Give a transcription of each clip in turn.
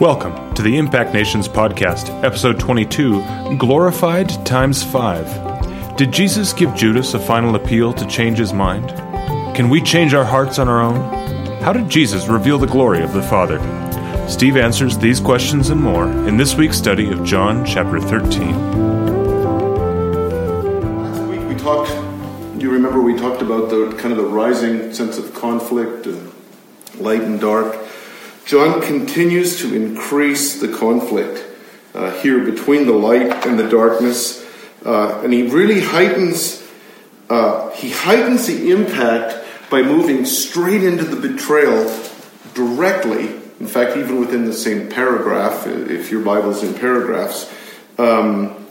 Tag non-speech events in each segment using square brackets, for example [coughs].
Welcome to the Impact Nations podcast, episode 22 Glorified times 5. Did Jesus give Judas a final appeal to change his mind? Can we change our hearts on our own? How did Jesus reveal the glory of the Father? Steve answers these questions and more in this week's study of John chapter 13. Last week we talked, do you remember we talked about the kind of the rising sense of conflict and light and dark. John continues to increase the conflict uh, here between the light and the darkness, uh, and he really heightens uh, he heightens the impact by moving straight into the betrayal directly. In fact, even within the same paragraph, if your Bible's in paragraphs, um,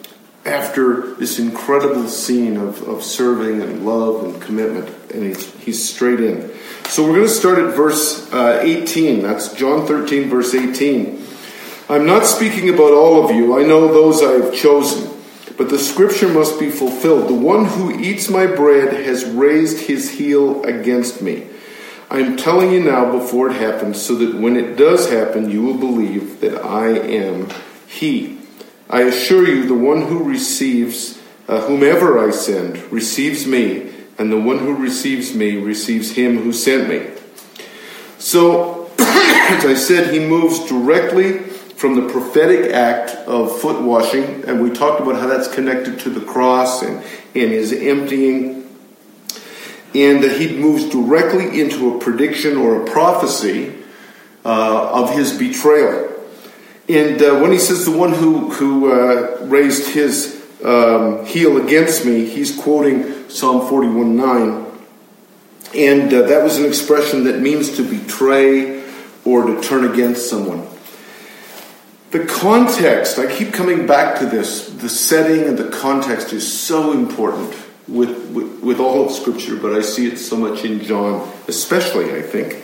after this incredible scene of, of serving and love and commitment, and he's, he's straight in. So we're going to start at verse uh, 18. That's John 13, verse 18. I'm not speaking about all of you. I know those I have chosen. But the scripture must be fulfilled. The one who eats my bread has raised his heel against me. I am telling you now before it happens, so that when it does happen, you will believe that I am he. I assure you, the one who receives uh, whomever I send receives me and the one who receives me receives him who sent me. So, [coughs] as I said, he moves directly from the prophetic act of foot washing, and we talked about how that's connected to the cross and, and his emptying, and that he moves directly into a prediction or a prophecy uh, of his betrayal. And uh, when he says the one who, who uh, raised his um, heel against me, he's quoting Psalm 41 9. And uh, that was an expression that means to betray or to turn against someone. The context, I keep coming back to this, the setting and the context is so important with, with, with all of Scripture, but I see it so much in John, especially, I think.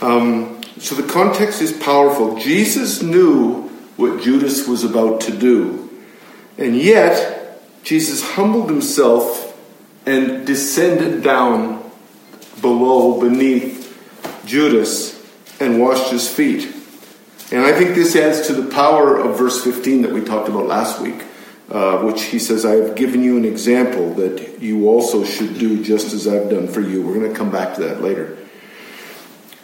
Um, so the context is powerful. Jesus knew what Judas was about to do, and yet Jesus humbled himself and descended down below, beneath Judas, and washed his feet. And I think this adds to the power of verse 15 that we talked about last week, uh, which he says, I have given you an example that you also should do just as I've done for you. We're going to come back to that later.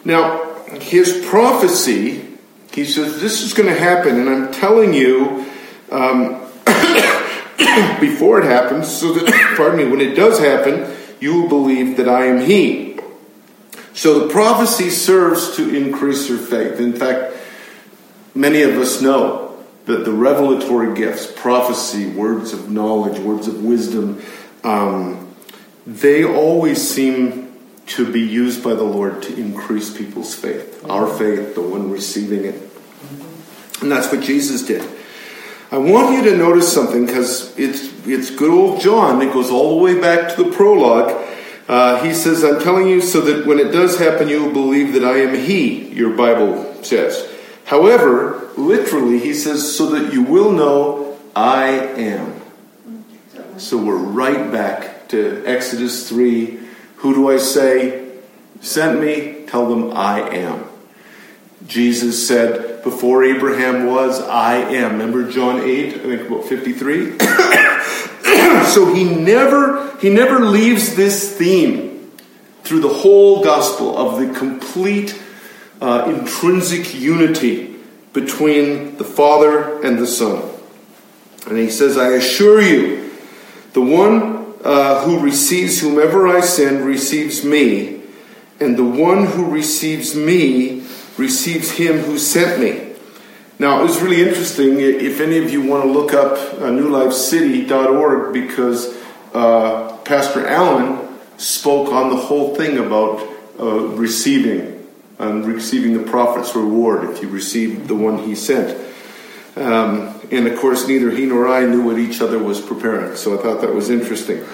Now, his prophecy, he says, this is going to happen, and I'm telling you um, [coughs] before it happens, so that, [coughs] pardon me, when it does happen, you will believe that I am he. So the prophecy serves to increase your faith. In fact, many of us know that the revelatory gifts, prophecy, words of knowledge, words of wisdom, um, they always seem to be used by the Lord to increase people's faith. Our faith, the one receiving it. And that's what Jesus did. I want you to notice something because it's, it's good old John. It goes all the way back to the prologue. Uh, he says, I'm telling you so that when it does happen, you will believe that I am He, your Bible says. However, literally, he says, so that you will know I am. So we're right back to Exodus 3. Who do I say sent me? Tell them I am. Jesus said, Before Abraham was, I am. Remember John 8, I think about 53? [coughs] so he never he never leaves this theme through the whole gospel of the complete uh, intrinsic unity between the Father and the Son. And he says, I assure you, the one uh, who receives whomever I send receives me, and the one who receives me receives him who sent me. Now, it was really interesting. If any of you want to look up uh, newlifecity.org, because uh, Pastor Allen spoke on the whole thing about uh, receiving and receiving the prophet's reward if you receive the one he sent. Um, and of course, neither he nor I knew what each other was preparing, so I thought that was interesting.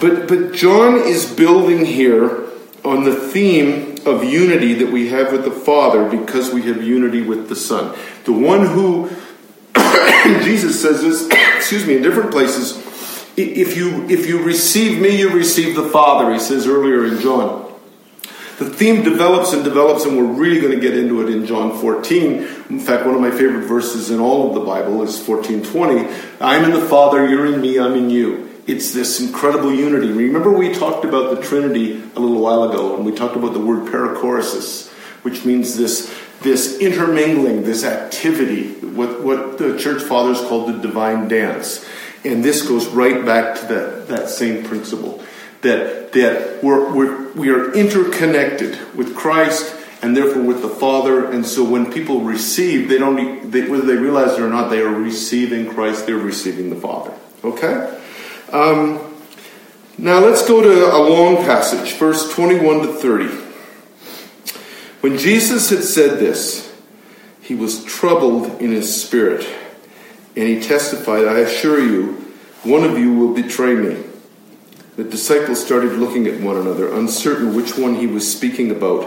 But, but John is building here on the theme of unity that we have with the Father because we have unity with the Son. The one who, [coughs] Jesus says this, [coughs] excuse me, in different places, if you, if you receive me, you receive the Father, he says earlier in John. The theme develops and develops, and we're really going to get into it in John 14. In fact, one of my favorite verses in all of the Bible is 14:20. I'm in the Father, you're in me, I'm in you. It's this incredible unity. Remember we talked about the Trinity a little while ago, and we talked about the word perichoresis, which means this this intermingling, this activity, what, what the church fathers called the divine dance. And this goes right back to that, that same principle that, that we're, we're, we are interconnected with Christ and therefore with the Father. And so when people receive, they don't, they, whether they realize it or not, they are receiving Christ, they're receiving the Father. Okay? Um, now let's go to a long passage, verse 21 to 30. When Jesus had said this, he was troubled in his spirit, and he testified, I assure you, one of you will betray me. The disciples started looking at one another, uncertain which one he was speaking about.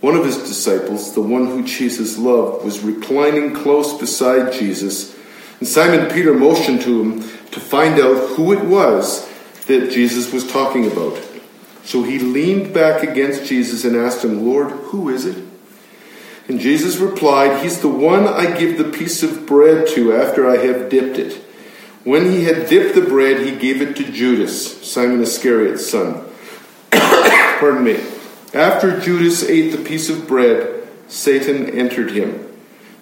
One of his disciples, the one who Jesus loved, was reclining close beside Jesus, and Simon Peter motioned to him to find out who it was that Jesus was talking about. So he leaned back against Jesus and asked him, Lord, who is it? And Jesus replied, He's the one I give the piece of bread to after I have dipped it. When he had dipped the bread, he gave it to Judas, Simon Iscariot's son. [coughs] Pardon me. After Judas ate the piece of bread, Satan entered him.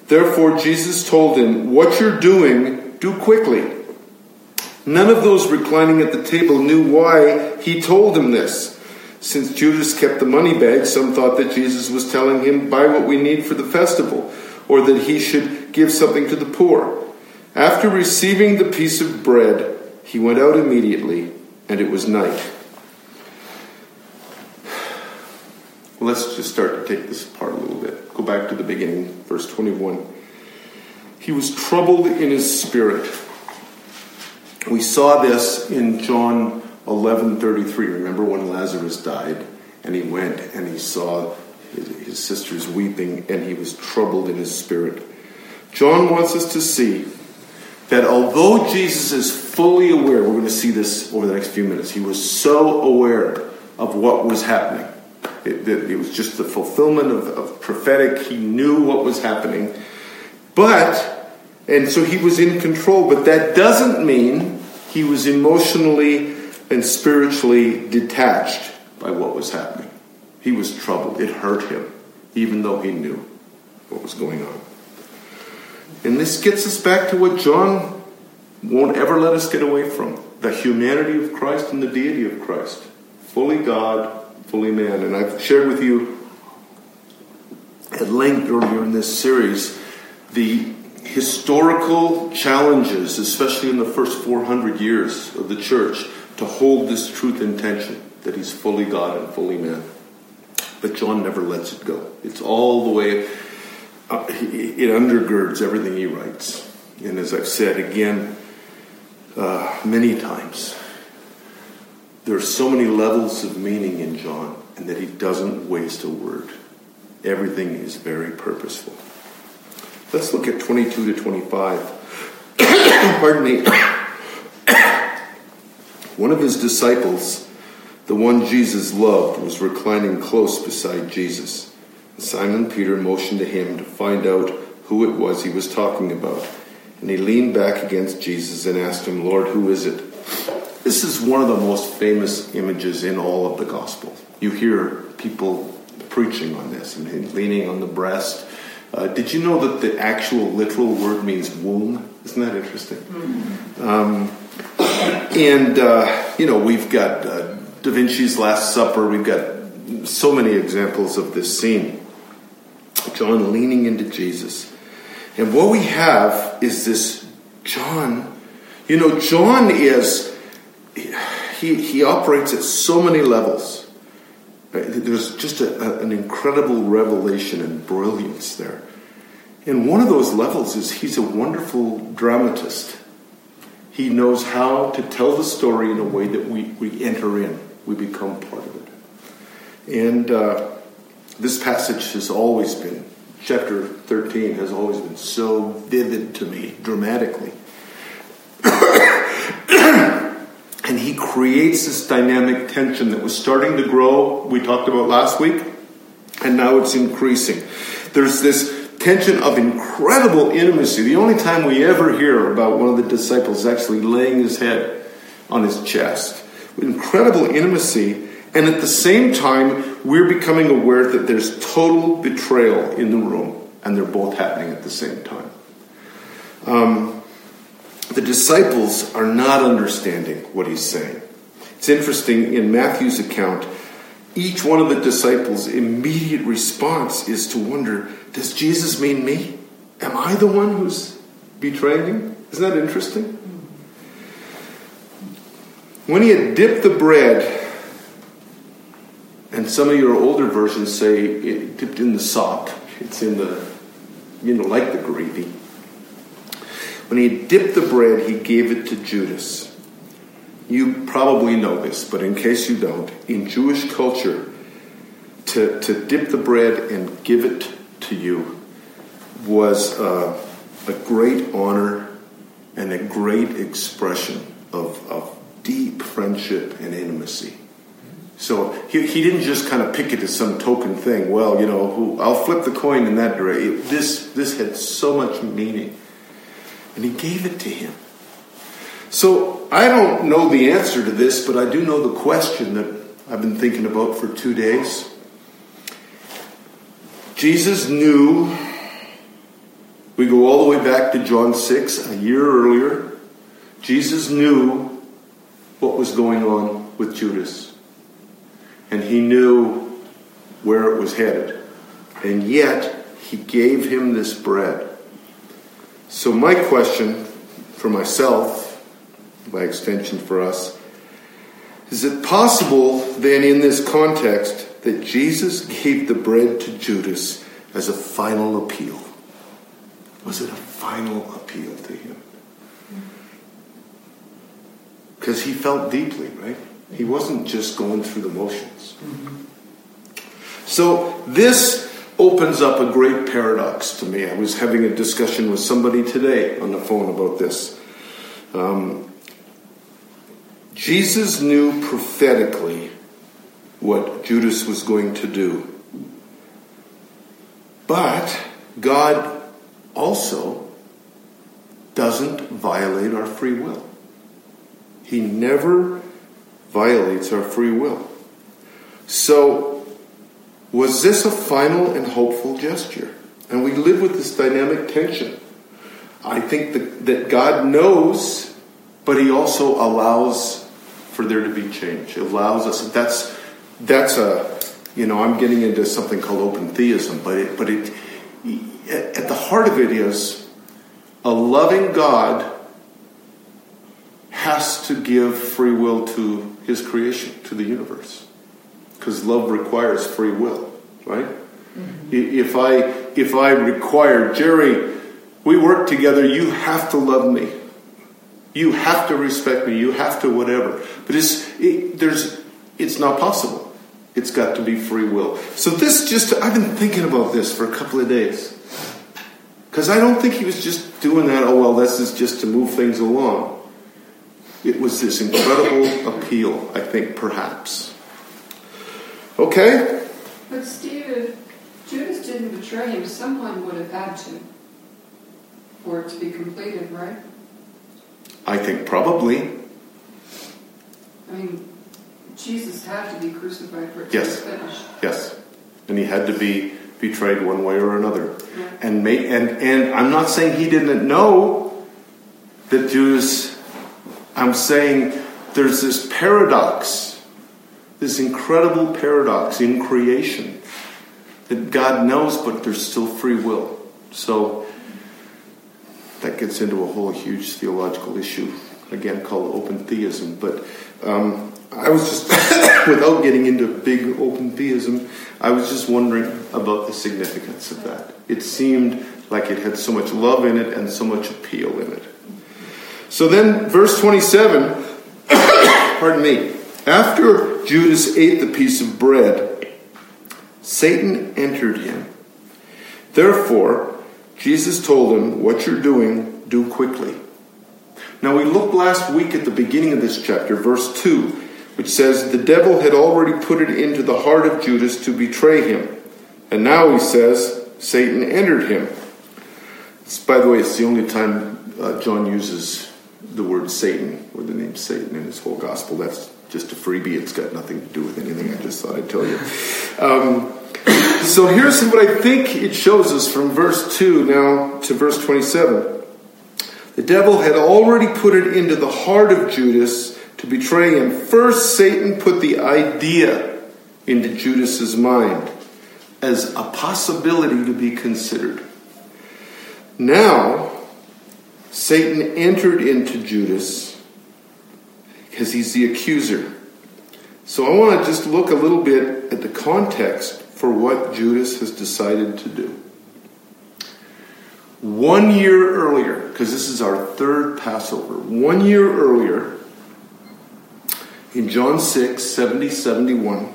Therefore, Jesus told him, What you're doing, do quickly. None of those reclining at the table knew why he told him this. Since Judas kept the money bag, some thought that Jesus was telling him, Buy what we need for the festival, or that he should give something to the poor. After receiving the piece of bread, he went out immediately, and it was night. Let's just start to take this apart a little bit. Go back to the beginning, verse 21. He was troubled in his spirit. We saw this in John 11:33. Remember when Lazarus died and he went and he saw his, his sisters weeping and he was troubled in his spirit. John wants us to see that although Jesus is fully aware, we're going to see this over the next few minutes, he was so aware of what was happening. It, it, it was just the fulfillment of, of prophetic, he knew what was happening. But, and so he was in control, but that doesn't mean he was emotionally and spiritually detached by what was happening. He was troubled. It hurt him, even though he knew what was going on. And this gets us back to what John won't ever let us get away from the humanity of Christ and the deity of Christ. Fully God, fully man. And I've shared with you at length earlier in this series the historical challenges, especially in the first 400 years of the church, to hold this truth in tension that he's fully God and fully man. But John never lets it go. It's all the way, uh, it undergirds everything he writes. And as I've said again uh, many times, there are so many levels of meaning in John, and that he doesn't waste a word. Everything is very purposeful. Let's look at 22 to 25. [coughs] Pardon me. [coughs] One of his disciples, the one Jesus loved, was reclining close beside Jesus. Simon Peter motioned to him to find out who it was he was talking about. And he leaned back against Jesus and asked him, Lord, who is it? This is one of the most famous images in all of the gospel. You hear people preaching on this and leaning on the breast. Uh, did you know that the actual literal word means womb? Isn't that interesting? Mm-hmm. Um, and, uh, you know, we've got uh, Da Vinci's Last Supper, we've got so many examples of this scene. John leaning into Jesus. And what we have is this John. You know, John is, he, he operates at so many levels. There's just a, a, an incredible revelation and brilliance there. And one of those levels is he's a wonderful dramatist. He knows how to tell the story in a way that we, we enter in, we become part of it. And uh, this passage has always been, chapter 13 has always been so vivid to me, dramatically. [coughs] and he creates this dynamic tension that was starting to grow, we talked about last week, and now it's increasing. There's this tension of incredible intimacy. The only time we ever hear about one of the disciples actually laying his head on his chest. Incredible intimacy. And at the same time, we're becoming aware that there's total betrayal in the room, and they're both happening at the same time. Um, the disciples are not understanding what he's saying. It's interesting in Matthew's account, each one of the disciples' immediate response is to wonder Does Jesus mean me? Am I the one who's betraying him? Isn't that interesting? When he had dipped the bread, and some of your older versions say it dipped in the sop, it's in the, you know, like the gravy. When he dipped the bread, he gave it to Judas. You probably know this, but in case you don't, in Jewish culture, to, to dip the bread and give it to you was uh, a great honor and a great expression of, of deep friendship and intimacy. So he, he didn't just kind of pick it as some token thing. Well, you know, who, I'll flip the coin in that direction. This, this had so much meaning and he gave it to him. So I don't know the answer to this, but I do know the question that I've been thinking about for two days. Jesus knew, we go all the way back to John 6, a year earlier. Jesus knew what was going on with Judas. And he knew where it was headed. And yet, he gave him this bread. So, my question for myself, by extension for us, is it possible then in this context that Jesus gave the bread to Judas as a final appeal? Was it a final appeal to him? Because he felt deeply, right? He wasn't just going through the motions. So, this opens up a great paradox to me. I was having a discussion with somebody today on the phone about this. Um, Jesus knew prophetically what Judas was going to do. But God also doesn't violate our free will. He never violates our free will. So was this a final and hopeful gesture? And we live with this dynamic tension. I think that, that God knows, but He also allows for there to be change. It allows us. That's that's a you know I'm getting into something called open theism, but it but it at the heart of it is a loving God has to give free will to His creation, to the universe because love requires free will, right? Mm-hmm. If I if I require Jerry, we work together. You have to love me. You have to respect me. You have to whatever. But it's it, there's it's not possible. It's got to be free will. So this just I've been thinking about this for a couple of days because I don't think he was just doing that. Oh well, this is just to move things along. It was this incredible appeal. I think perhaps. Okay? But Steve, if Judas didn't betray him, someone would have had to for it to be completed, right? I think probably. I mean, Jesus had to be crucified for it yes. to be finished. Yes. And he had to be betrayed one way or another. Yeah. And, may, and and I'm not saying he didn't know that Judas I'm saying there's this paradox this incredible paradox in creation that God knows, but there's still free will. So that gets into a whole huge theological issue, again called open theism. But um, I was just, [coughs] without getting into big open theism, I was just wondering about the significance of that. It seemed like it had so much love in it and so much appeal in it. So then, verse 27, [coughs] pardon me, after Judas ate the piece of bread, Satan entered him. Therefore, Jesus told him, What you're doing, do quickly. Now, we looked last week at the beginning of this chapter, verse 2, which says, The devil had already put it into the heart of Judas to betray him. And now he says, Satan entered him. It's, by the way, it's the only time uh, John uses the word Satan or the name Satan in his whole gospel. That's just a freebie. It's got nothing to do with anything. I just thought I'd tell you. Um, so here's what I think it shows us from verse 2 now to verse 27. The devil had already put it into the heart of Judas to betray him. First, Satan put the idea into Judas's mind as a possibility to be considered. Now, Satan entered into Judas because he's the accuser. So I want to just look a little bit at the context for what Judas has decided to do. One year earlier, because this is our third Passover, one year earlier, in John 6, 70, 71,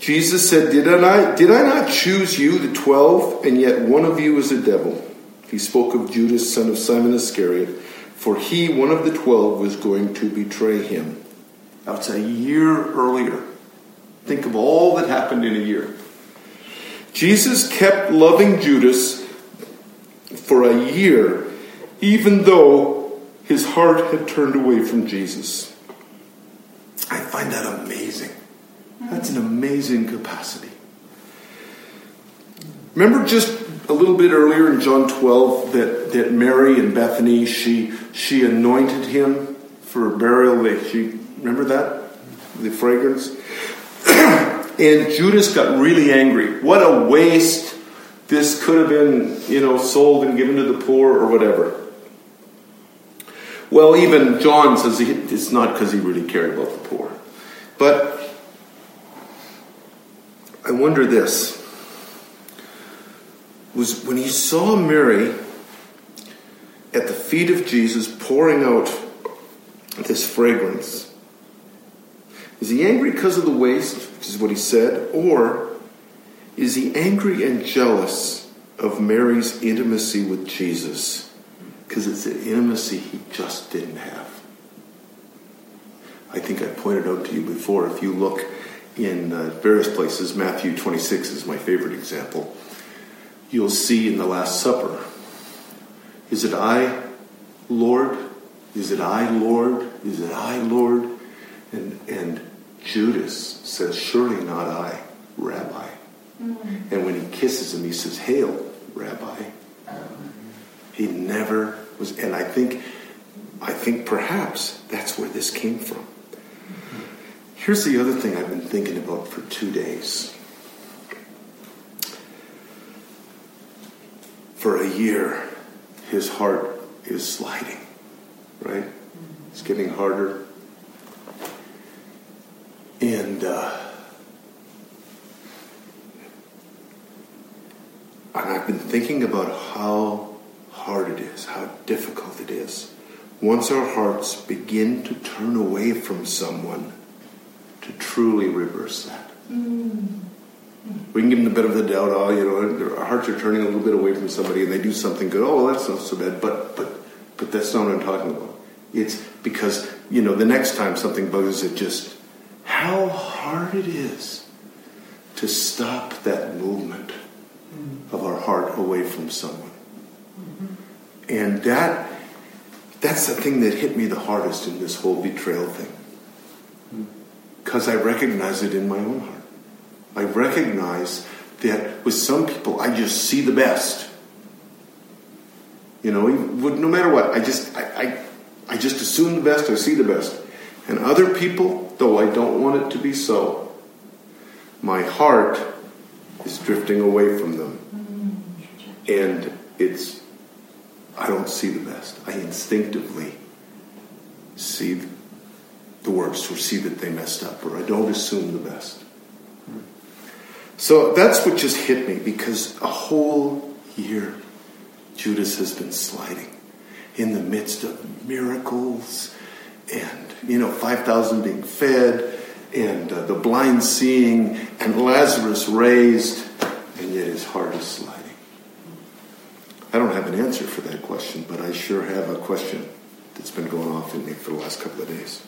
Jesus said, did I, not, did I not choose you, the twelve, and yet one of you is a devil? He spoke of Judas, son of Simon Iscariot, for he, one of the twelve, was going to betray him. That's a year earlier. Think of all that happened in a year. Jesus kept loving Judas for a year, even though his heart had turned away from Jesus. I find that amazing. That's an amazing capacity. Remember just a little bit earlier in John 12 that, that Mary and Bethany, she, she anointed him for burial. She, remember that? The fragrance? [clears throat] and Judas got really angry. What a waste. This could have been, you know, sold and given to the poor or whatever. Well, even John says he, it's not because he really cared about the poor. But I wonder this was when he saw Mary at the feet of Jesus pouring out this fragrance. Is he angry because of the waste, which is what he said, or is he angry and jealous of Mary's intimacy with Jesus? Because it's an intimacy he just didn't have. I think I pointed out to you before, if you look in uh, various places, Matthew 26 is my favorite example, you'll see in the Last Supper, is it I, Lord? Is it I, Lord? Is it I, Lord? And, and Judas says, Surely not I, Rabbi. Mm-hmm. And when he kisses him, he says, Hail, Rabbi. He never was, and I think, I think perhaps that's where this came from. Here's the other thing I've been thinking about for two days. For a year, his heart is sliding, right? It's getting harder. And, uh, and I've been thinking about how hard it is, how difficult it is. Once our hearts begin to turn away from someone, to truly reverse that. Mm. We can give them the benefit of the doubt. Oh, you know, our hearts are turning a little bit away from somebody, and they do something good. Oh, well, that's not so bad. But, but, but that's not what I'm talking about. It's because you know the next time something bugs it, just how hard it is to stop that movement mm. of our heart away from someone, mm-hmm. and that that's the thing that hit me the hardest in this whole betrayal thing because I recognize it in my own heart. I recognize that with some people, I just see the best. You know, no matter what, I just I, I, I just assume the best. I see the best, and other people, though I don't want it to be so, my heart is drifting away from them, and it's I don't see the best. I instinctively see the worst or see that they messed up or I don't assume the best. So that's what just hit me because a whole year Judas has been sliding in the midst of miracles and, you know, 5,000 being fed and uh, the blind seeing and Lazarus raised, and yet his heart is sliding. I don't have an answer for that question, but I sure have a question that's been going off in me for the last couple of days.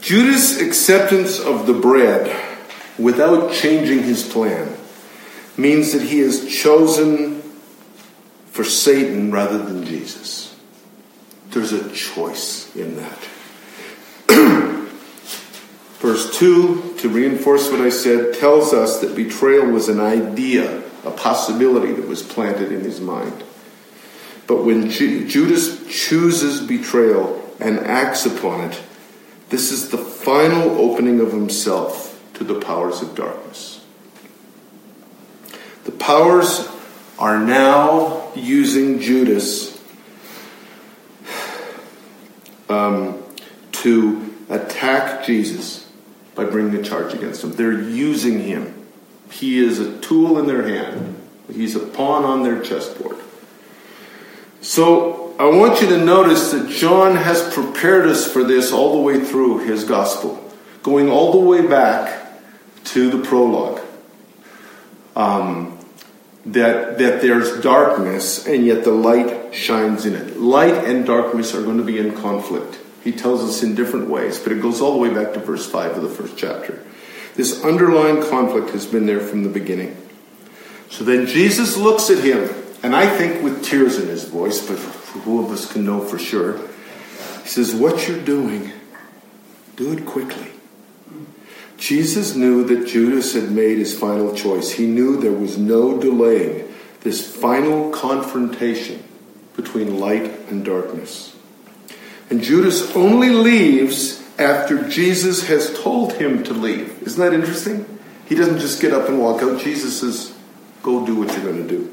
Judas' acceptance of the bread without changing his plan means that he is chosen for Satan rather than Jesus. There's a choice in that. [clears throat] Verse 2, to reinforce what I said, tells us that betrayal was an idea, a possibility that was planted in his mind. But when Ju- Judas chooses betrayal and acts upon it, this is the final opening of himself to the powers of darkness. The powers are now using Judas um, to attack Jesus by bringing a charge against him. They're using him. He is a tool in their hand, he's a pawn on their chessboard. So I want you to notice that John has prepared us for this all the way through his gospel, going all the way back to the prologue. Um, that, that there's darkness and yet the light shines in it. Light and darkness are going to be in conflict. He tells us in different ways, but it goes all the way back to verse 5 of the first chapter. This underlying conflict has been there from the beginning. So then Jesus looks at him, and I think with tears in his voice, but who of us can know for sure? He says, What you're doing, do it quickly. Jesus knew that Judas had made his final choice. He knew there was no delaying this final confrontation between light and darkness. And Judas only leaves after Jesus has told him to leave. Isn't that interesting? He doesn't just get up and walk out. Jesus says, Go do what you're going to do.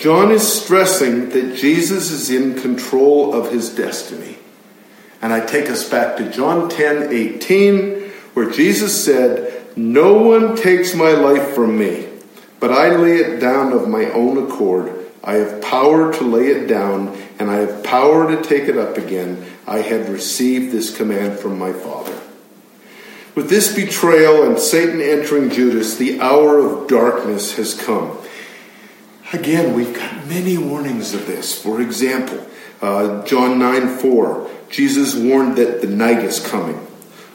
John is stressing that Jesus is in control of his destiny. And I take us back to John 10 18 where Jesus said, No one takes my life from me, but I lay it down of my own accord. I have power to lay it down, and I have power to take it up again. I have received this command from my Father. With this betrayal and Satan entering Judas, the hour of darkness has come. Again, we've got many warnings of this. For example, uh, John 9 4, Jesus warned that the night is coming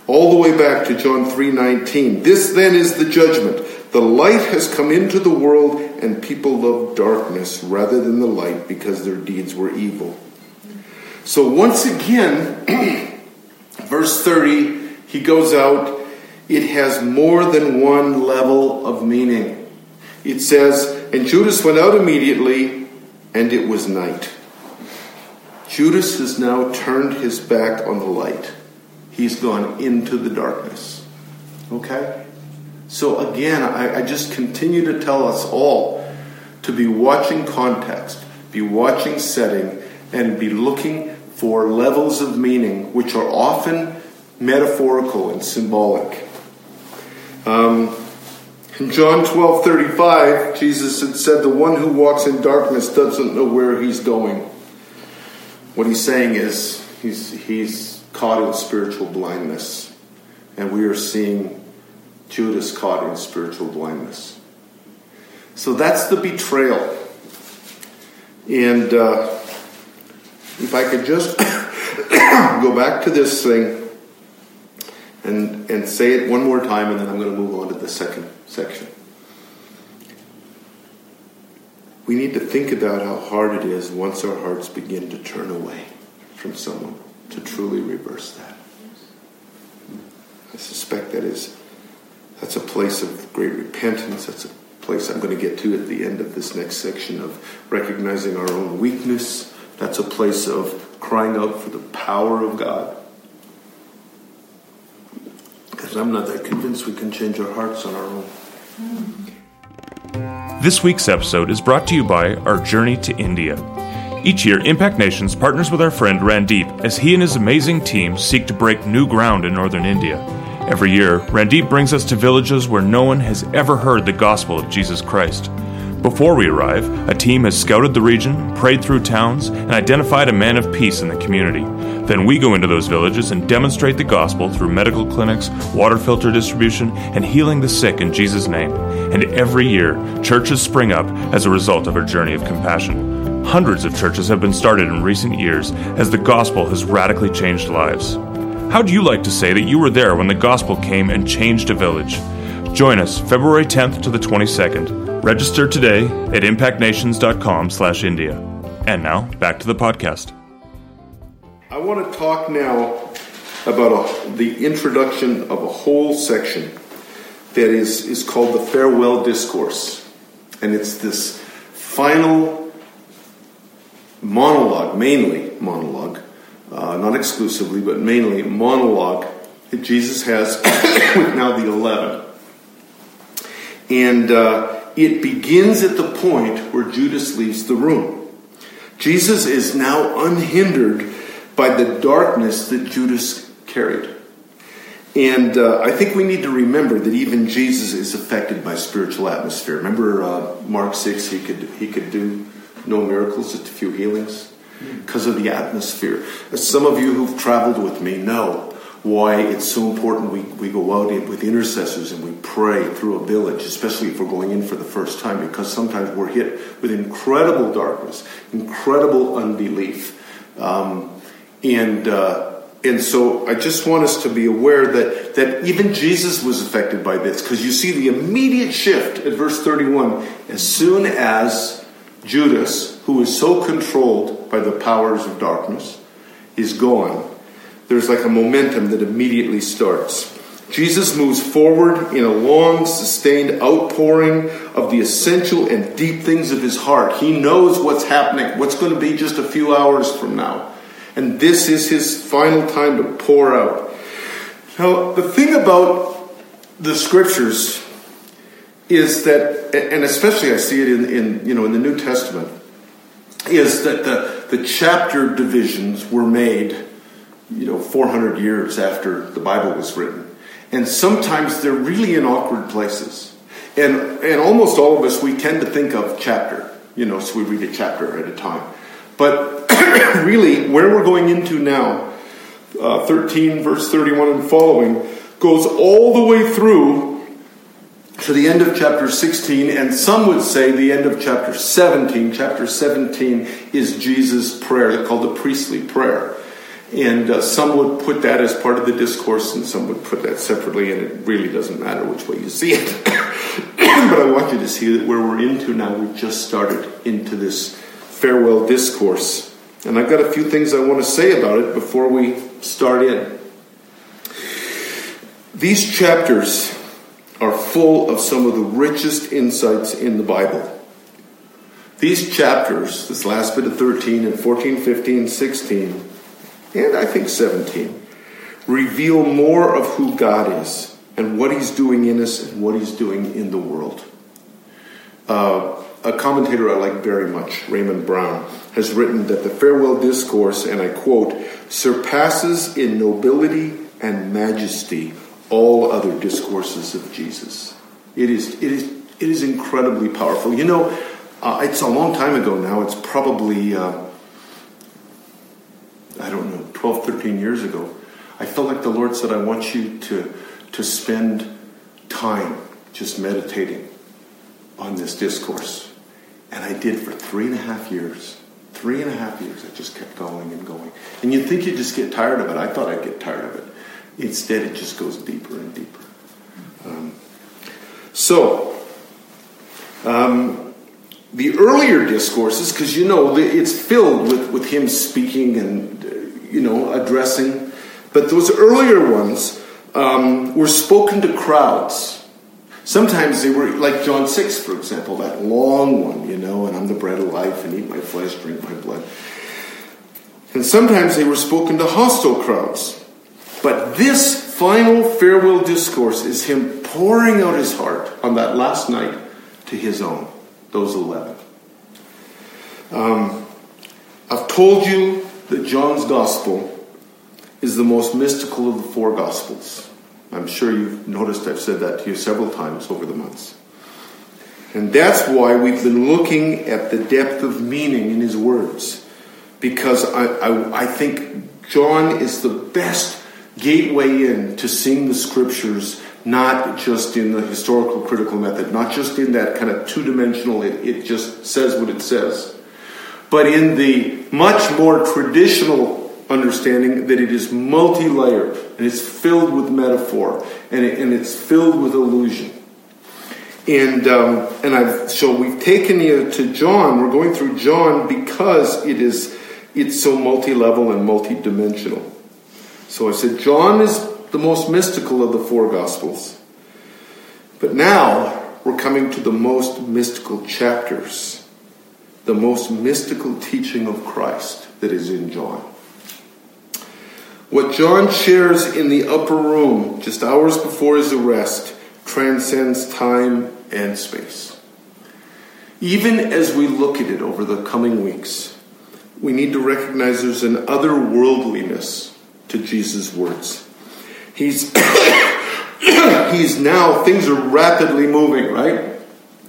all the way back to John 3:19. This then is the judgment. The light has come into the world and people love darkness rather than the light because their deeds were evil. So once again, [clears throat] verse 30, he goes out, it has more than one level of meaning. It says, and Judas went out immediately and it was night. Judas has now turned his back on the light he's gone into the darkness. Okay? So again, I, I, just continue to tell us all to be watching context, be watching setting, and be looking for levels of meaning which are often metaphorical and symbolic. Um, in John 12 35, Jesus had said, The one who walks in darkness doesn't know where he's going. What he's saying is, he's, he's caught in spiritual blindness. And we are seeing Judas caught in spiritual blindness. So that's the betrayal. And uh, if I could just [coughs] go back to this thing and, and say it one more time, and then I'm going to move on to the second section. We need to think about how hard it is once our hearts begin to turn away from someone to truly reverse that. I suspect that is that's a place of great repentance. That's a place I'm going to get to at the end of this next section of recognizing our own weakness. That's a place of crying out for the power of God. Because I'm not that convinced we can change our hearts on our own. This week's episode is brought to you by our journey to India. Each year, Impact Nations partners with our friend Randeep as he and his amazing team seek to break new ground in northern India. Every year, Randeep brings us to villages where no one has ever heard the gospel of Jesus Christ. Before we arrive, a team has scouted the region, prayed through towns, and identified a man of peace in the community. Then we go into those villages and demonstrate the gospel through medical clinics, water filter distribution, and healing the sick in Jesus' name. And every year, churches spring up as a result of our journey of compassion. Hundreds of churches have been started in recent years as the gospel has radically changed lives. How'd you like to say that you were there when the gospel came and changed a village? Join us February 10th to the 22nd. Register today at impactnations.com/india. And now, back to the podcast. I want to talk now about a, the introduction of a whole section that is, is called the Farewell Discourse. And it's this final monologue, mainly monologue, uh, not exclusively, but mainly monologue that Jesus has [coughs] with now the eleven. And uh, it begins at the point where Judas leaves the room. Jesus is now unhindered by the darkness that Judas carried. And uh, I think we need to remember that even Jesus is affected by spiritual atmosphere. Remember uh, Mark 6, he could, he could do no miracles, just a few healings because of the atmosphere. As some of you who've traveled with me know why it's so important we, we go out with intercessors and we pray through a village, especially if we're going in for the first time, because sometimes we're hit with incredible darkness, incredible unbelief. Um, and uh, and so I just want us to be aware that, that even Jesus was affected by this, because you see the immediate shift at verse 31. As soon as Judas, who is so controlled by the powers of darkness, is gone, there's like a momentum that immediately starts. Jesus moves forward in a long, sustained outpouring of the essential and deep things of his heart. He knows what's happening, what's going to be just a few hours from now. And this is his final time to pour out. Now, the thing about the scriptures is that, and especially I see it in, in you know in the New Testament, is that the, the chapter divisions were made, you know, 400 years after the Bible was written. And sometimes they're really in awkward places. And, and almost all of us, we tend to think of chapter, you know, so we read a chapter at a time. But [coughs] really, where we're going into now, uh, 13, verse 31 and following, goes all the way through to the end of chapter 16, and some would say the end of chapter 17. Chapter 17 is Jesus' prayer, called the priestly prayer. And uh, some would put that as part of the discourse, and some would put that separately, and it really doesn't matter which way you see it. [coughs] but I want you to see that where we're into now, we've just started into this farewell discourse. And I've got a few things I want to say about it before we start in. These chapters are full of some of the richest insights in the Bible. These chapters, this last bit of 13 and 14, 15, 16, and I think 17, reveal more of who God is and what He's doing in us and what He's doing in the world. Uh, a commentator I like very much, Raymond Brown, has written that the farewell discourse, and I quote, surpasses in nobility and majesty all other discourses of Jesus. It is, it is, it is incredibly powerful. You know, uh, it's a long time ago now. It's probably, uh, I don't know, 12, 13 years ago. I felt like the Lord said, I want you to, to spend time just meditating on this discourse. And I did for three and a half years. Three and a half years. I just kept going and going. And you'd think you'd just get tired of it. I thought I'd get tired of it. Instead, it just goes deeper and deeper. Um, so, um, the earlier discourses, because you know it's filled with, with him speaking and uh, you know addressing, but those earlier ones um, were spoken to crowds. Sometimes they were like John 6, for example, that long one, you know, and I'm the bread of life and eat my flesh, drink my blood. And sometimes they were spoken to hostile crowds. But this final farewell discourse is him pouring out his heart on that last night to his own, those 11. Um, I've told you that John's gospel is the most mystical of the four gospels. I'm sure you've noticed I've said that to you several times over the months. And that's why we've been looking at the depth of meaning in his words. Because I, I, I think John is the best gateway in to seeing the scriptures, not just in the historical critical method, not just in that kind of two dimensional, it, it just says what it says, but in the much more traditional understanding that it is multi layered and it's filled with metaphor and, it, and it's filled with illusion. And um, and I've so we've taken you to John. We're going through John because it is it's so multi-level and multi-dimensional. So I said John is the most mystical of the four gospels. But now we're coming to the most mystical chapters, the most mystical teaching of Christ that is in John. What John shares in the upper room just hours before his arrest transcends time and space. Even as we look at it over the coming weeks, we need to recognize there's an otherworldliness to Jesus' words. He's [coughs] he's now things are rapidly moving, right?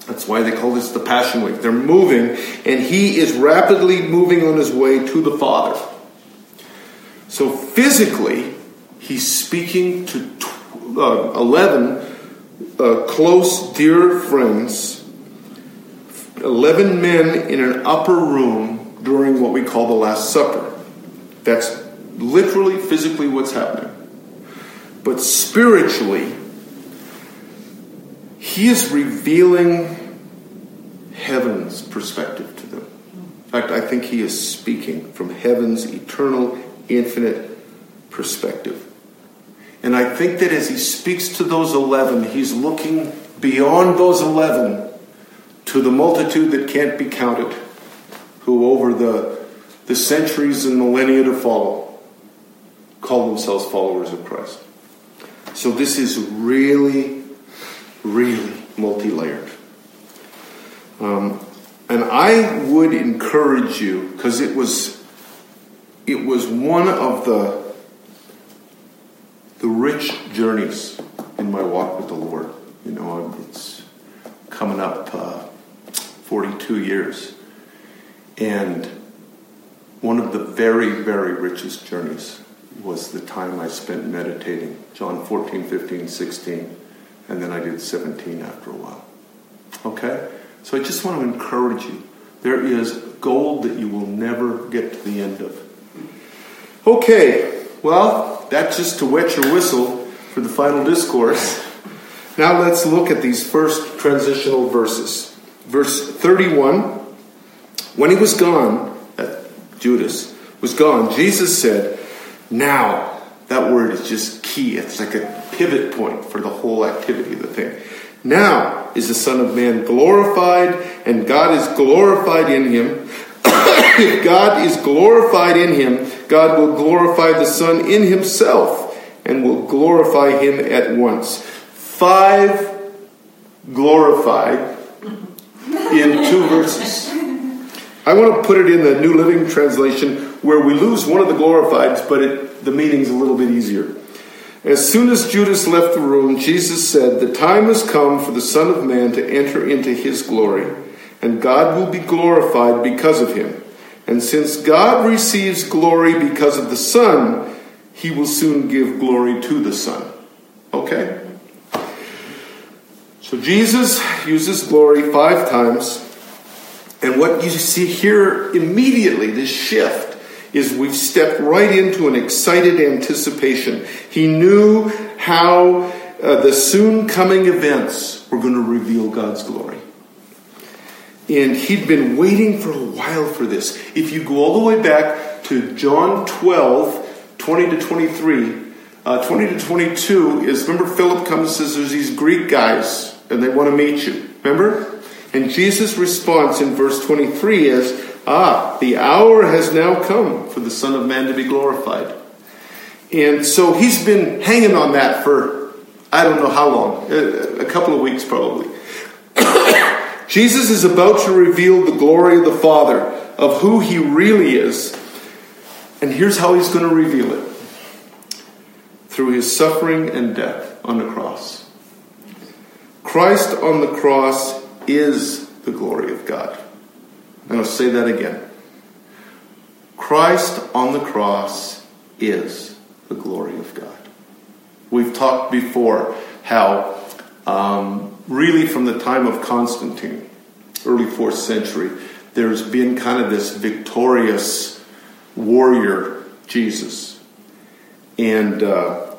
That's why they call this the Passion Week. They're moving, and he is rapidly moving on his way to the Father. So physically, he's speaking to uh, 11 uh, close, dear friends, 11 men in an upper room during what we call the Last Supper. That's literally, physically what's happening. But spiritually, he is revealing heaven's perspective to them. In fact, I think he is speaking from heaven's eternal infinite perspective. And I think that as he speaks to those 11, he's looking beyond those 11 to the multitude that can't be counted, who over the, the centuries and millennia to follow call themselves followers of Christ. So this is really, really multi layered. Um, and I would encourage you, because it was it was one of the the rich journeys in my walk with the Lord. You know, it's coming up uh, 42 years, and one of the very, very richest journeys was the time I spent meditating. John 14, 15, 16, and then I did 17 after a while. Okay? So I just want to encourage you. There is gold that you will never get to the end of. Okay, well, that's just to wet your whistle for the final discourse. Now let's look at these first transitional verses. Verse 31 When he was gone, uh, Judas was gone, Jesus said, Now, that word is just key. It's like a pivot point for the whole activity of the thing. Now is the Son of Man glorified, and God is glorified in him. [coughs] if God is glorified in him, God will glorify the Son in himself and will glorify him at once. Five glorified in two verses. [laughs] I want to put it in the New Living Translation where we lose one of the glorifieds, but it, the meaning's a little bit easier. As soon as Judas left the room, Jesus said, The time has come for the Son of Man to enter into his glory, and God will be glorified because of him. And since God receives glory because of the Son, he will soon give glory to the Son. Okay? So Jesus uses glory five times. And what you see here immediately, this shift, is we've stepped right into an excited anticipation. He knew how uh, the soon coming events were going to reveal God's glory. And he'd been waiting for a while for this. If you go all the way back to John 12, 20 to 23, uh, 20 to 22 is remember, Philip comes and says, There's these Greek guys, and they want to meet you. Remember? And Jesus' response in verse 23 is, Ah, the hour has now come for the Son of Man to be glorified. And so he's been hanging on that for, I don't know how long, a couple of weeks probably. [coughs] Jesus is about to reveal the glory of the Father, of who he really is. And here's how he's going to reveal it through his suffering and death on the cross. Christ on the cross is the glory of God. I'm going to say that again. Christ on the cross is the glory of God. We've talked before how, um, really, from the time of Constantine, early fourth century, there's been kind of this victorious warrior Jesus, and uh,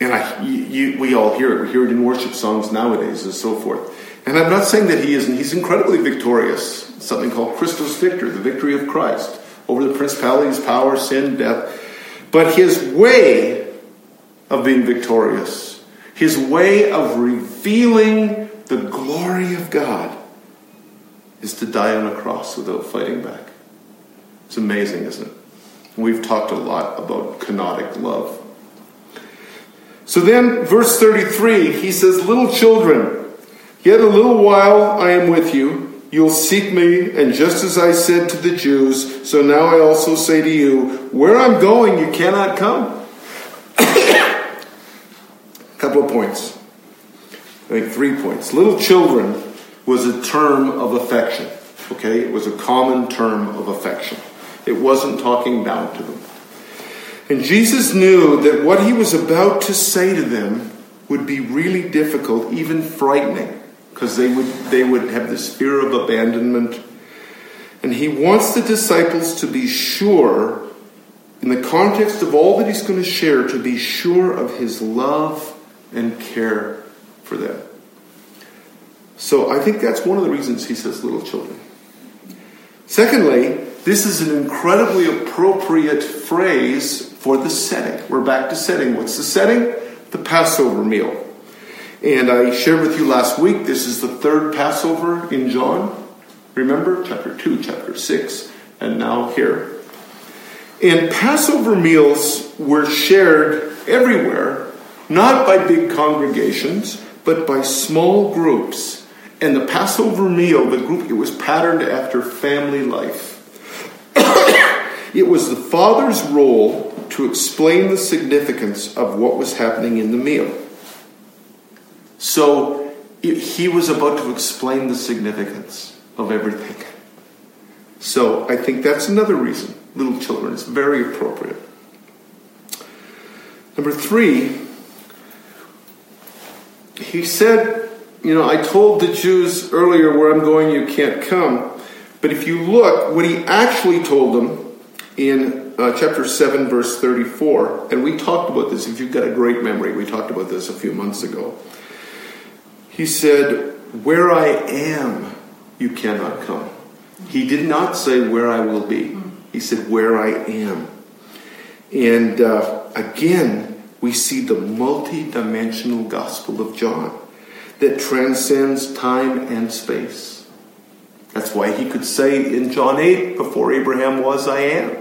and I, you, we all hear it. We hear it in worship songs nowadays and so forth. And I'm not saying that he isn't. He's incredibly victorious. Something called Christus Victor, the victory of Christ over the principalities, power, sin, death. But his way of being victorious, his way of revealing the glory of God, is to die on a cross without fighting back. It's amazing, isn't it? We've talked a lot about kenotic love. So then, verse 33, he says, Little children, yet a little while I am with you. You'll seek me, and just as I said to the Jews, so now I also say to you, Where I'm going, you cannot come. [coughs] couple of points. I think three points. Little children was a term of affection. Okay? It was a common term of affection. It wasn't talking down to them. And Jesus knew that what he was about to say to them would be really difficult, even frightening, because they would, they would have this fear of abandonment. And he wants the disciples to be sure, in the context of all that he's going to share, to be sure of his love and care for them. So I think that's one of the reasons he says little children. Secondly, this is an incredibly appropriate phrase for the setting. We're back to setting. What's the setting? The Passover meal. And I shared with you last week, this is the third Passover in John. Remember? Chapter 2, chapter 6, and now here. And Passover meals were shared everywhere, not by big congregations, but by small groups and the Passover meal, the group, it was patterned after family life. [coughs] it was the father's role to explain the significance of what was happening in the meal. So he was about to explain the significance of everything. So I think that's another reason, little children, it's very appropriate. Number three, he said you know, I told the Jews earlier, where I'm going, you can't come. But if you look, what he actually told them in uh, chapter 7, verse 34, and we talked about this, if you've got a great memory, we talked about this a few months ago. He said, Where I am, you cannot come. He did not say, Where I will be. He said, Where I am. And uh, again, we see the multi dimensional gospel of John that transcends time and space. That's why he could say in John 8, before Abraham was, I am.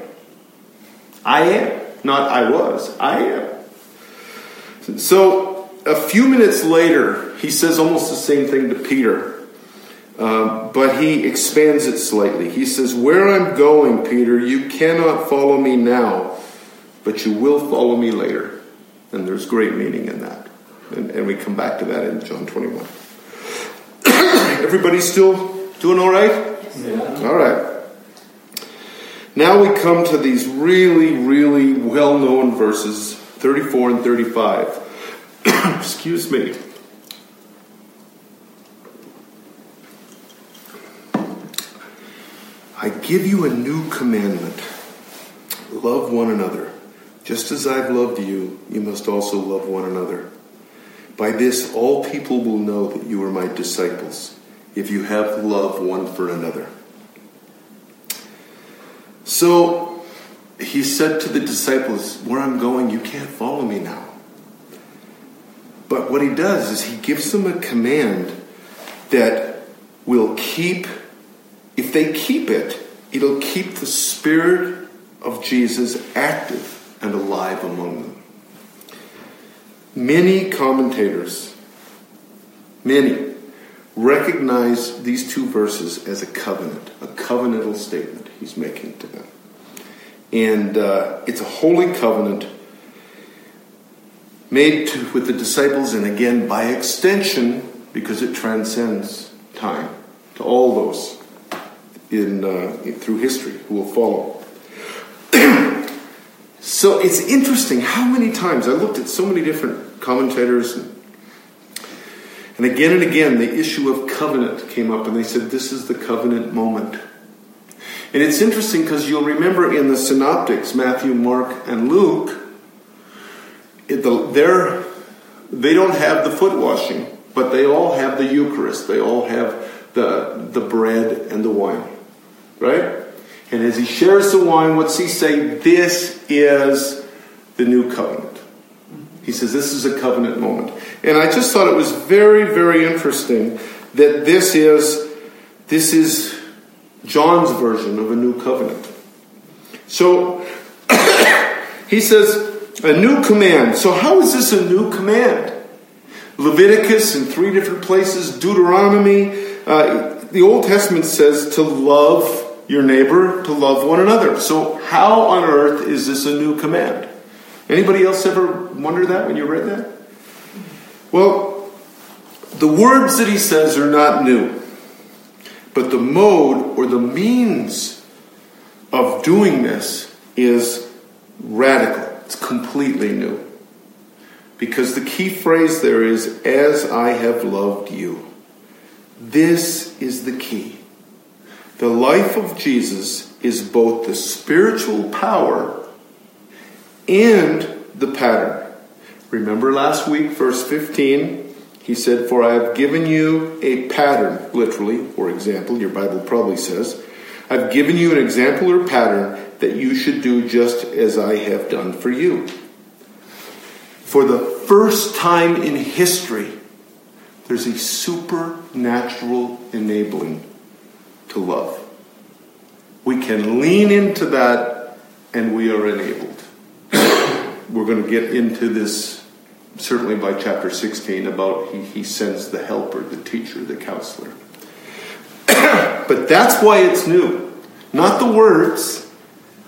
I am. Not I was, I am. So a few minutes later, he says almost the same thing to Peter, um, but he expands it slightly. He says, Where I'm going, Peter, you cannot follow me now, but you will follow me later. And there's great meaning in that. And, and we come back to that in John 21. [coughs] Everybody still doing all right? Yes. All right. Now we come to these really, really well known verses 34 and 35. [coughs] Excuse me. I give you a new commandment love one another. Just as I've loved you, you must also love one another. By this, all people will know that you are my disciples, if you have love one for another. So he said to the disciples, Where I'm going, you can't follow me now. But what he does is he gives them a command that will keep, if they keep it, it'll keep the Spirit of Jesus active and alive among them. Many commentators, many, recognize these two verses as a covenant, a covenantal statement he's making to them. And uh, it's a holy covenant made to, with the disciples, and again, by extension, because it transcends time, to all those in, uh, through history who will follow. [clears throat] so it's interesting how many times I looked at so many different commentators. And, and again and again, the issue of covenant came up, and they said, This is the covenant moment. And it's interesting because you'll remember in the synoptics, Matthew, Mark, and Luke, the, they're, they don't have the foot washing but they all have the Eucharist. They all have the, the bread and the wine. Right? And as he shares the wine, what's he say? This is the new covenant. He says this is a covenant moment. And I just thought it was very, very interesting that this is this is John's version of a new covenant. So [coughs] he says, a new command. So, how is this a new command? Leviticus in three different places, Deuteronomy. Uh, the Old Testament says to love your neighbor, to love one another. So, how on earth is this a new command? Anybody else ever wonder that when you read that? Well, the words that he says are not new, but the mode or the means of doing this is radical. It's completely new. Because the key phrase there is, as I have loved you. This is the key. The life of Jesus is both the spiritual power and the pattern. Remember last week, verse 15, he said, For I have given you a pattern, literally, or example, your Bible probably says. I've given you an example or pattern that you should do just as I have done for you. For the first time in history, there's a supernatural enabling to love. We can lean into that and we are enabled. [coughs] We're going to get into this certainly by chapter 16 about he, he sends the helper, the teacher, the counselor. [coughs] but that's why it's new. Not the words,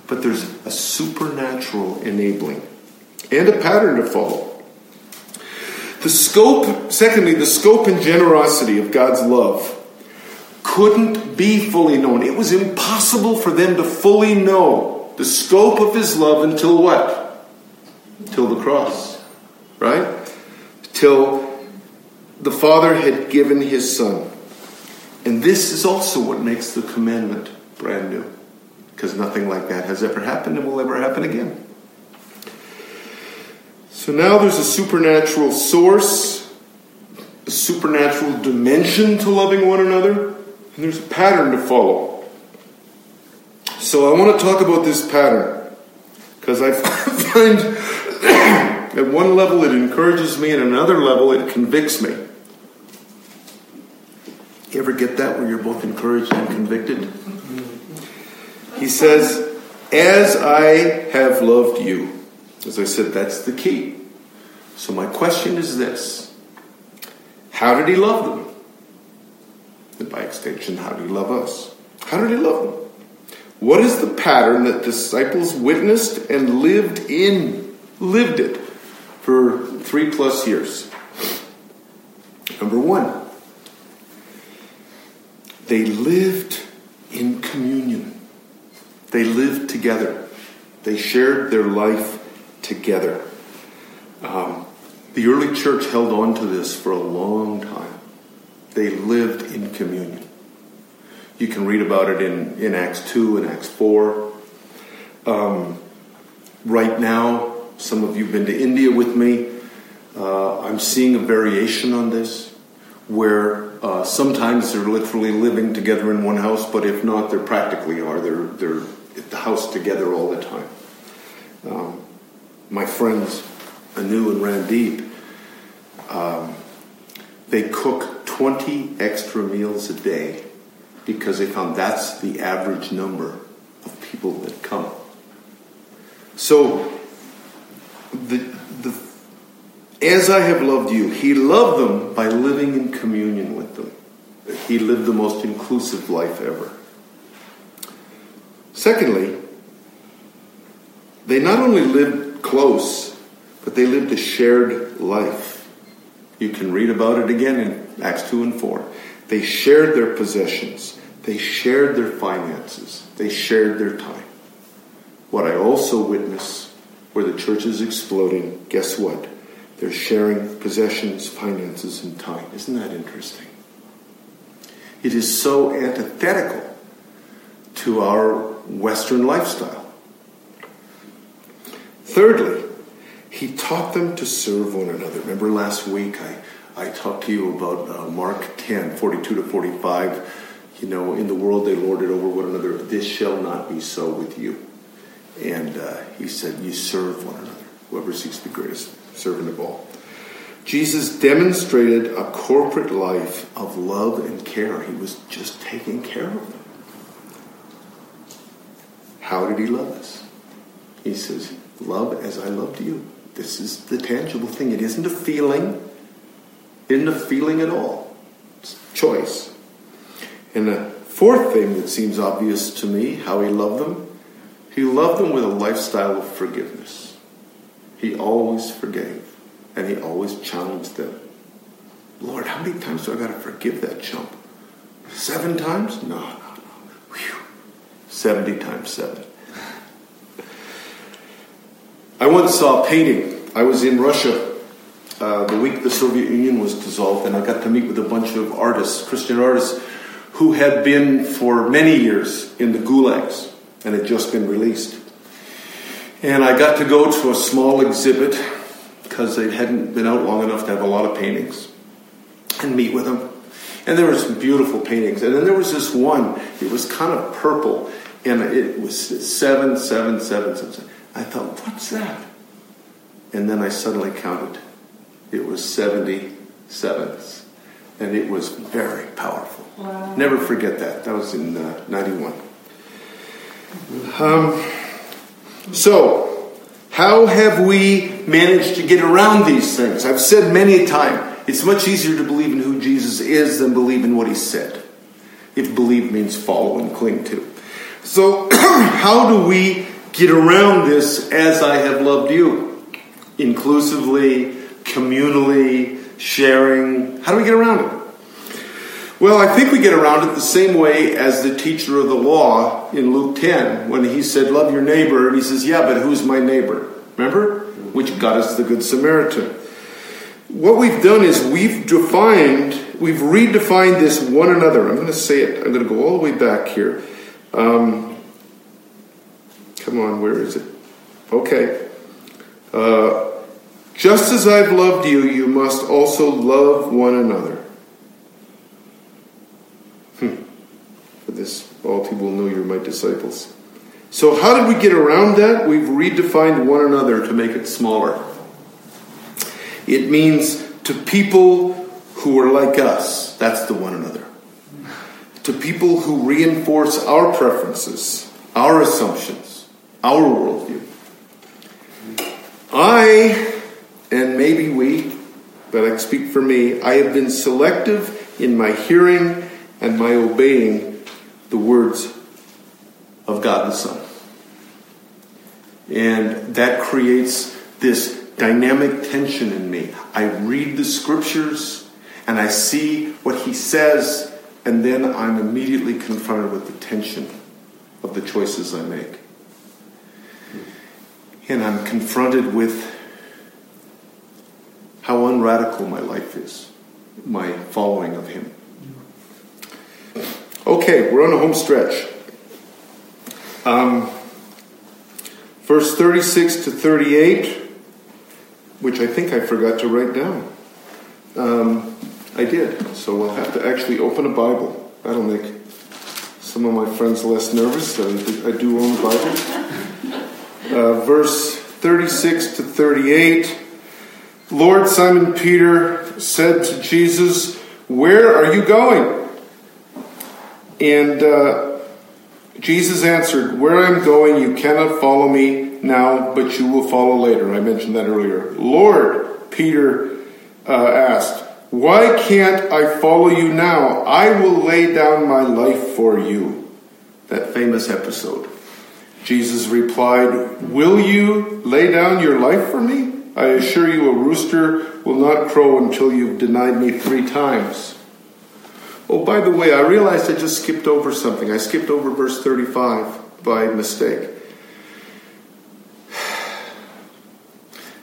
but there's a supernatural enabling and a pattern to follow. The scope, secondly, the scope and generosity of God's love couldn't be fully known. It was impossible for them to fully know the scope of His love until what? Till the cross, right? Till the Father had given His Son. And this is also what makes the commandment brand new because nothing like that has ever happened and will ever happen again. So now there's a supernatural source, a supernatural dimension to loving one another, and there's a pattern to follow. So I want to talk about this pattern because I [laughs] find [coughs] at one level it encourages me, and at another level it convicts me. You ever get that where you're both encouraged and convicted? He says, As I have loved you. As I said, that's the key. So my question is this How did he love them? And by extension, how did he love us? How did he love them? What is the pattern that disciples witnessed and lived in? Lived it for three plus years. Number one, they lived in communion. They lived together. They shared their life together. Um, the early church held on to this for a long time. They lived in communion. You can read about it in, in Acts 2 and Acts 4. Um, right now, some of you have been to India with me. Uh, I'm seeing a variation on this where uh, sometimes they're literally living together in one house, but if not, they practically are. They're, they're the house together all the time. Um, my friends, Anu and Randeep, um, they cook 20 extra meals a day because they found that's the average number of people that come. So, the, the, as I have loved you, he loved them by living in communion with them. He lived the most inclusive life ever. Secondly, they not only lived close, but they lived a shared life. You can read about it again in Acts 2 and 4. They shared their possessions, they shared their finances, they shared their time. What I also witness where the church is exploding, guess what? They're sharing possessions, finances, and time. Isn't that interesting? It is so antithetical to our Western lifestyle. Thirdly, he taught them to serve one another. Remember last week I, I talked to you about uh, Mark 10, 42 to 45. You know, in the world they lord it over one another. This shall not be so with you. And uh, he said, You serve one another. Whoever seeks the greatest servant of all. Jesus demonstrated a corporate life of love and care. He was just taking care of them. How did he love us? He says, Love as I loved you. This is the tangible thing. It isn't a feeling, it isn't a feeling at all. It's choice. And the fourth thing that seems obvious to me, how he loved them, he loved them with a lifestyle of forgiveness. He always forgave, and he always challenged them. Lord, how many times do I got to forgive that chump? Seven times? No, no, no. Whew. 70 times seven. I once saw a painting. I was in Russia uh, the week the Soviet Union was dissolved, and I got to meet with a bunch of artists, Christian artists, who had been for many years in the gulags and had just been released. And I got to go to a small exhibit because they hadn't been out long enough to have a lot of paintings and meet with them. And there were some beautiful paintings. And then there was this one, it was kind of purple, and it was seven, seven, seven, seven. seven. I thought, what's that? And then I suddenly counted. It was 70 sevens. And it was very powerful. Wow. Never forget that. That was in uh, 91. Um, so, how have we managed to get around these things? I've said many a time, it's much easier to believe in who Jesus is than believe in what he said. If believe means follow and cling to. So, [clears throat] how do we get around this as I have loved you? Inclusively, communally, sharing. How do we get around it? Well, I think we get around it the same way as the teacher of the law in Luke 10 when he said, Love your neighbor. And he says, Yeah, but who's my neighbor? Remember? Which got us the Good Samaritan. What we've done is we've defined, we've redefined this one another. I'm going to say it, I'm going to go all the way back here. Um, come on, where is it? Okay. Uh, just as I've loved you, you must also love one another. Hmm. For this, all people will know you're my disciples. So, how did we get around that? We've redefined one another to make it smaller. It means to people who are like us, that's the one another. To people who reinforce our preferences, our assumptions, our worldview. I, and maybe we, but I speak for me, I have been selective in my hearing and my obeying the words of God the Son. And that creates this dynamic tension in me. I read the scriptures and I see what he says, and then I'm immediately confronted with the tension of the choices I make. And I'm confronted with how unradical my life is, my following of him. Okay, we're on a home stretch. Um, verse 36 to 38 which I think I forgot to write down. Um, I did, so we'll have to actually open a Bible. That'll make some of my friends less nervous I do own a Bible. Uh, verse 36 to 38. Lord Simon Peter said to Jesus, Where are you going? And uh, Jesus answered, Where I'm going, you cannot follow me now, but you will follow later. I mentioned that earlier. Lord, Peter uh, asked, Why can't I follow you now? I will lay down my life for you. That famous episode. Jesus replied, Will you lay down your life for me? I assure you, a rooster will not crow until you've denied me three times. Oh, by the way, I realized I just skipped over something. I skipped over verse 35 by mistake.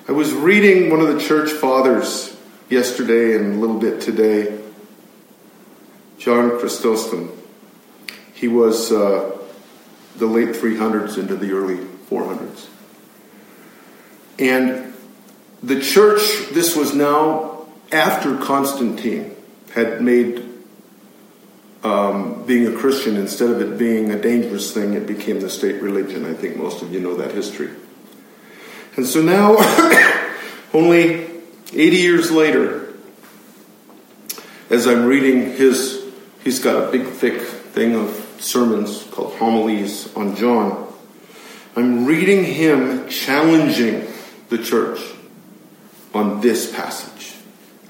I was reading one of the church fathers yesterday and a little bit today, John Chrysostom. He was uh, the late 300s into the early 400s. And the church, this was now after Constantine had made um, being a Christian, instead of it being a dangerous thing, it became the state religion. I think most of you know that history. And so now, [coughs] only 80 years later, as I'm reading his, he's got a big, thick thing of sermons called homilies on John. I'm reading him challenging the church on this passage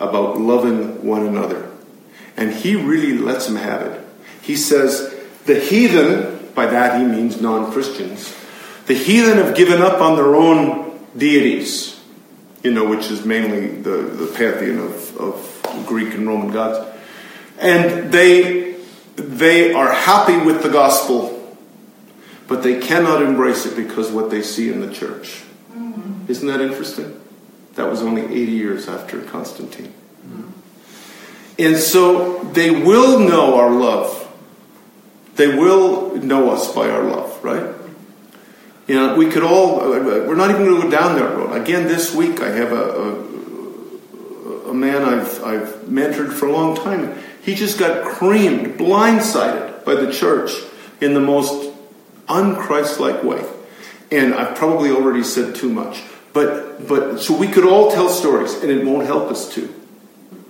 about loving one another. And he really lets him have it. He says, the heathen, by that he means non Christians, the heathen have given up on their own deities, you know, which is mainly the, the pantheon of, of Greek and Roman gods. And they, they are happy with the gospel, but they cannot embrace it because what they see in the church. Mm-hmm. Isn't that interesting? That was only 80 years after Constantine. Mm-hmm. And so they will know our love. They will know us by our love, right? You know, we could all, we're not even going to go down that road. Again, this week I have a, a, a man I've, I've mentored for a long time. He just got creamed, blindsided by the church in the most unchristlike way. And I've probably already said too much. But, but, so we could all tell stories, and it won't help us to.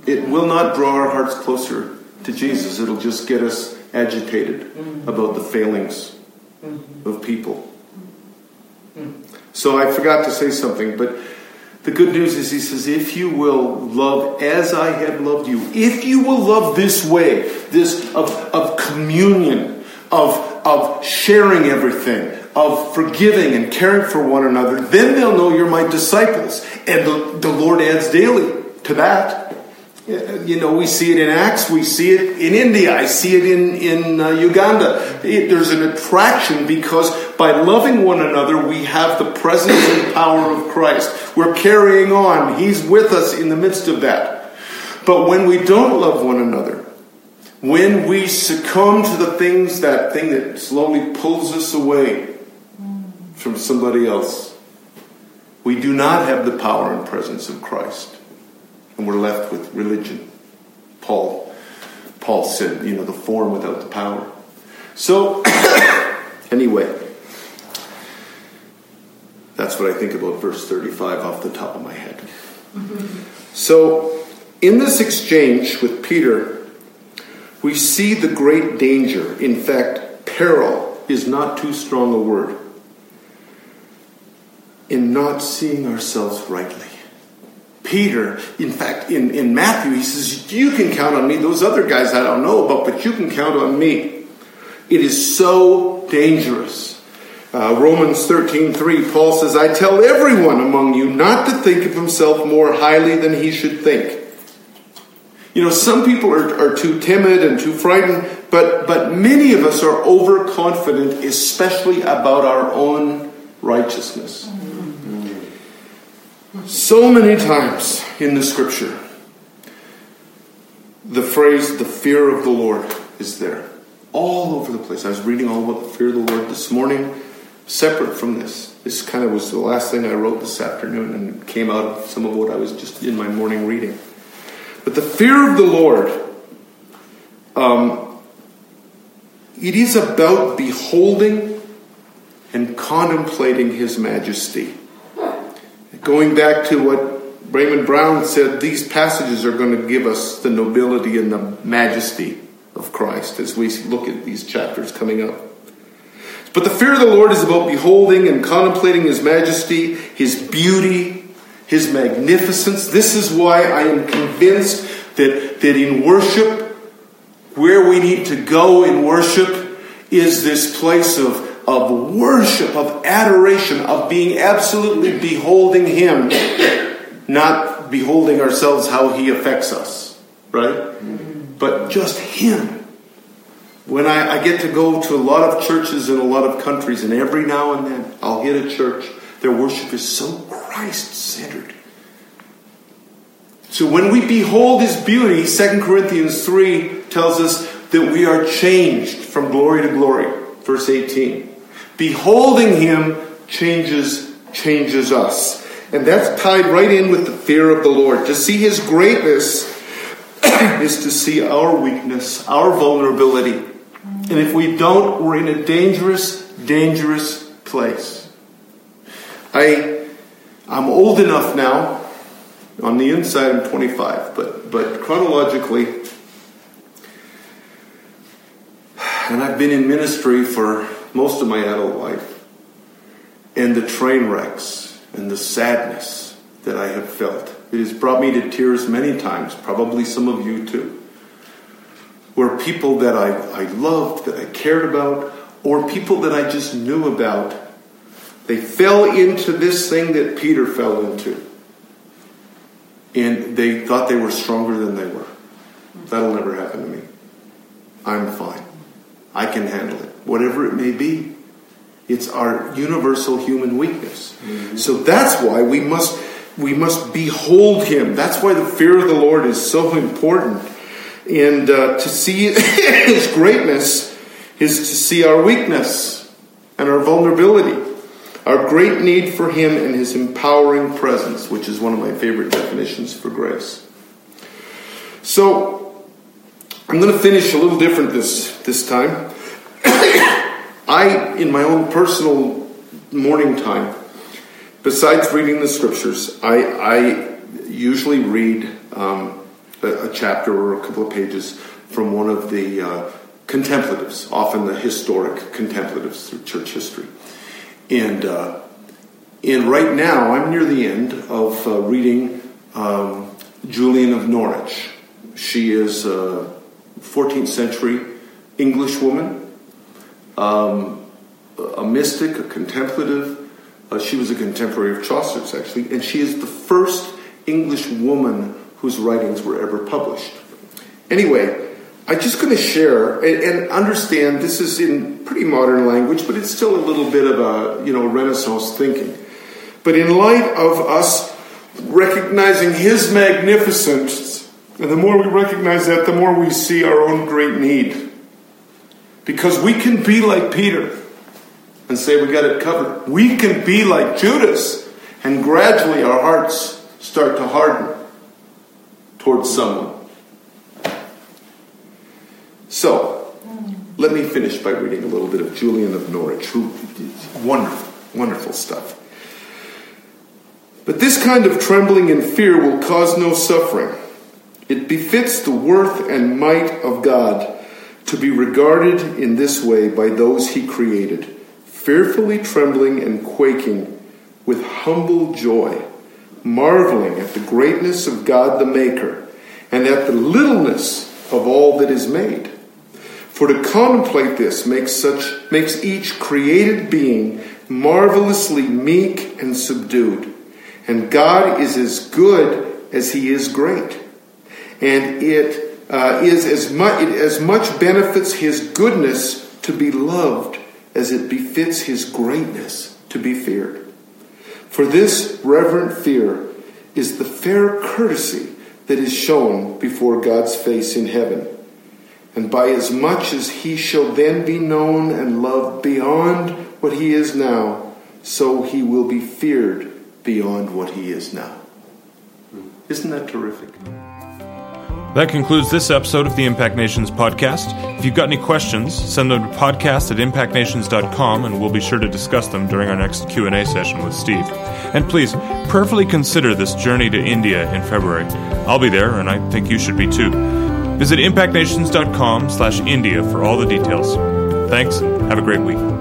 It will not draw our hearts closer to Jesus. It'll just get us agitated mm-hmm. about the failings mm-hmm. of people. So I forgot to say something, but the good news is he says, if you will love as I have loved you, if you will love this way, this of, of communion, of, of sharing everything, of forgiving and caring for one another, then they'll know you're my disciples. And the, the Lord adds daily to that. You know, we see it in Acts, we see it in India, I see it in, in uh, Uganda. It, there's an attraction because by loving one another, we have the presence and power of Christ. We're carrying on, He's with us in the midst of that. But when we don't love one another, when we succumb to the things, that thing that slowly pulls us away from somebody else, we do not have the power and presence of Christ and we're left with religion. Paul, Paul said, you know, the form without the power. So, [coughs] anyway, that's what I think about verse 35 off the top of my head. So, in this exchange with Peter, we see the great danger. In fact, peril is not too strong a word in not seeing ourselves rightly. Peter, in fact, in, in Matthew, he says, You can count on me. Those other guys I don't know about, but you can count on me. It is so dangerous. Uh, Romans 13 3, Paul says, I tell everyone among you not to think of himself more highly than he should think. You know, some people are, are too timid and too frightened, but, but many of us are overconfident, especially about our own righteousness. So many times in the scripture, the phrase, the fear of the Lord, is there. All over the place. I was reading all about the fear of the Lord this morning, separate from this. This kind of was the last thing I wrote this afternoon and came out of some of what I was just in my morning reading. But the fear of the Lord, um, it is about beholding and contemplating His majesty. Going back to what Raymond Brown said, these passages are going to give us the nobility and the majesty of Christ as we look at these chapters coming up. But the fear of the Lord is about beholding and contemplating His majesty, His beauty, His magnificence. This is why I am convinced that, that in worship, where we need to go in worship is this place of of worship, of adoration, of being absolutely beholding Him, not beholding ourselves how He affects us, right? But just Him. When I, I, get to go to a lot of churches in a lot of countries, and every now and then I'll hit a church, their worship is so Christ centered. So when we behold His beauty, 2 Corinthians 3 tells us that we are changed from glory to glory. Verse 18. Beholding him changes changes us. And that's tied right in with the fear of the Lord. To see his greatness [clears throat] is to see our weakness, our vulnerability. And if we don't, we're in a dangerous, dangerous place. I, I'm old enough now. On the inside, I'm 25, but, but chronologically, [sighs] and I've been in ministry for most of my adult life, and the train wrecks and the sadness that I have felt. It has brought me to tears many times, probably some of you too. Where people that I, I loved, that I cared about, or people that I just knew about, they fell into this thing that Peter fell into. And they thought they were stronger than they were. That'll never happen to me. I'm fine. I can handle it, whatever it may be. It's our universal human weakness. Mm-hmm. So that's why we must we must behold Him. That's why the fear of the Lord is so important. And uh, to see [laughs] His greatness is to see our weakness and our vulnerability, our great need for Him and His empowering presence, which is one of my favorite definitions for grace. So I'm going to finish a little different this, this time. [coughs] I, in my own personal morning time, besides reading the scriptures, I, I usually read um, a, a, chapter or a couple of pages from one of the uh, contemplatives, often the historic contemplatives through church history. And, uh, and right now, I'm near the end of uh, reading um, Julian of Norwich. She is. a 14th century English woman, um, a mystic, a contemplative. Uh, she was a contemporary of Chaucer's, actually, and she is the first English woman whose writings were ever published. Anyway, I'm just going to share and, and, understand this is in pretty modern language, but it's still a little bit of a you know Renaissance thinking. But in light of us recognizing His magnificence and the more we recognize that, the more we see our own great need. Because we can be like Peter and say we got it covered. We can be like Judas and gradually our hearts start to harden towards someone. So, let me finish by reading a little bit of Julian of Norwich, who wonderful, wonderful stuff. But this kind of trembling and fear will cause no suffering it befits the worth and might of God to be regarded in this way by those he created, fearfully trembling and quaking with humble joy, marveling at the greatness of God the Maker and at the littleness of all that is made. For to contemplate this makes such makes each created being marvelously meek and subdued. And God is as good as he is great and it uh, is as much it as much benefits his goodness to be loved as it befits his greatness to be feared. For this reverent fear is the fair courtesy that is shown before God's face in heaven. And by as much as he shall then be known and loved beyond what he is now, so he will be feared beyond what he is now. Isn't that terrific? That concludes this episode of the Impact Nations podcast. If you've got any questions, send them to podcast at impactnations.com and we'll be sure to discuss them during our next Q&A session with Steve. And please, prayerfully consider this journey to India in February. I'll be there and I think you should be too. Visit impactnations.com slash India for all the details. Thanks. Have a great week.